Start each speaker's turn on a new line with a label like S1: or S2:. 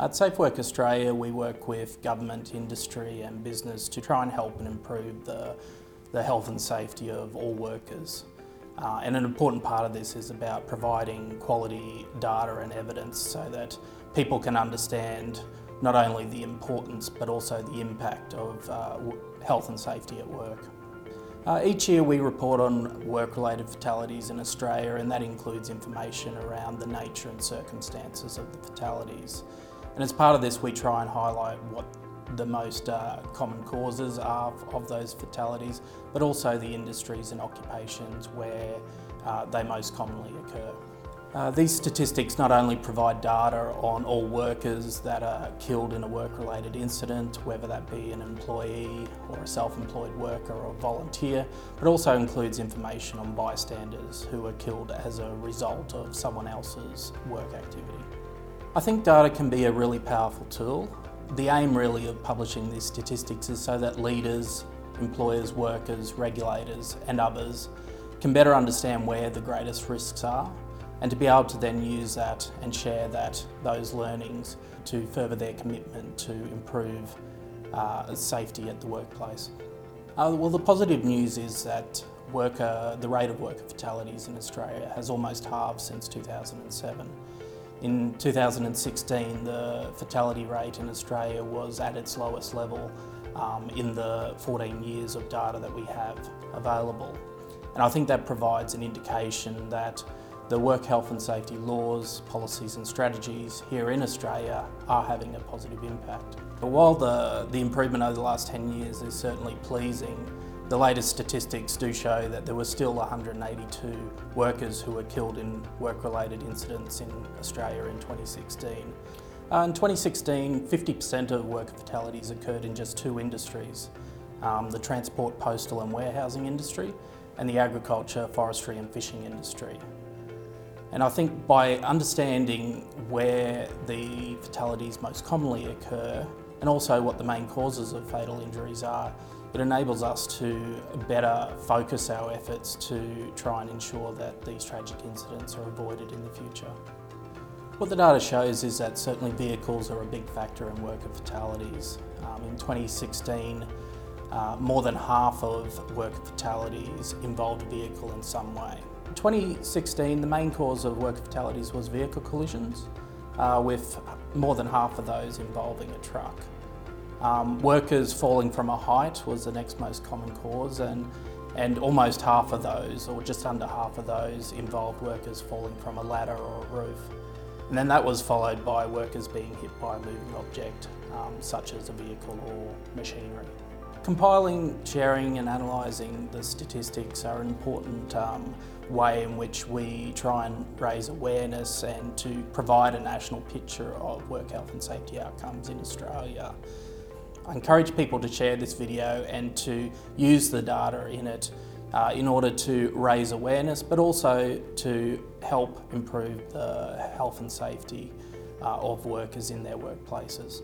S1: At Safe Work Australia, we work with government, industry, and business to try and help and improve the, the health and safety of all workers. Uh, and an important part of this is about providing quality data and evidence so that people can understand not only the importance but also the impact of uh, health and safety at work. Uh, each year we report on work-related fatalities in Australia and that includes information around the nature and circumstances of the fatalities. And as part of this we try and highlight what the most uh, common causes are of those fatalities, but also the industries and occupations where uh, they most commonly occur. Uh, these statistics not only provide data on all workers that are killed in a work-related incident, whether that be an employee or a self-employed worker or a volunteer, but also includes information on bystanders who are killed as a result of someone else's work activity. I think data can be a really powerful tool. The aim really of publishing these statistics is so that leaders, employers, workers, regulators and others can better understand where the greatest risks are and to be able to then use that and share that those learnings to further their commitment to improve uh, safety at the workplace. Uh, well, the positive news is that worker, the rate of worker fatalities in Australia has almost halved since 2007. In 2016, the fatality rate in Australia was at its lowest level um, in the 14 years of data that we have available. And I think that provides an indication that the work health and safety laws, policies and strategies here in Australia are having a positive impact. But while the, the improvement over the last 10 years is certainly pleasing, the latest statistics do show that there were still 182 workers who were killed in work-related incidents in Australia in 2016. Uh, in 2016, 50% of worker fatalities occurred in just two industries, um, the transport, postal and warehousing industry and the agriculture, forestry and fishing industry. And I think by understanding where the fatalities most commonly occur and also what the main causes of fatal injuries are, it enables us to better focus our efforts to try and ensure that these tragic incidents are avoided in the future. What the data shows is that certainly vehicles are a big factor in worker fatalities. Um, in 2016, uh, more than half of worker fatalities involved a vehicle in some way. In 2016, the main cause of worker fatalities was vehicle collisions, uh, with more than half of those involving a truck. Um, workers falling from a height was the next most common cause and, and almost half of those, or just under half of those, involved workers falling from a ladder or a roof. And then that was followed by workers being hit by a moving object, um, such as a vehicle or machinery. Compiling, sharing and analysing the statistics are an important um, way in which we try and raise awareness and to provide a national picture of work health and safety outcomes in Australia. I encourage people to share this video and to use the data in it uh, in order to raise awareness but also to help improve the health and safety uh, of workers in their workplaces.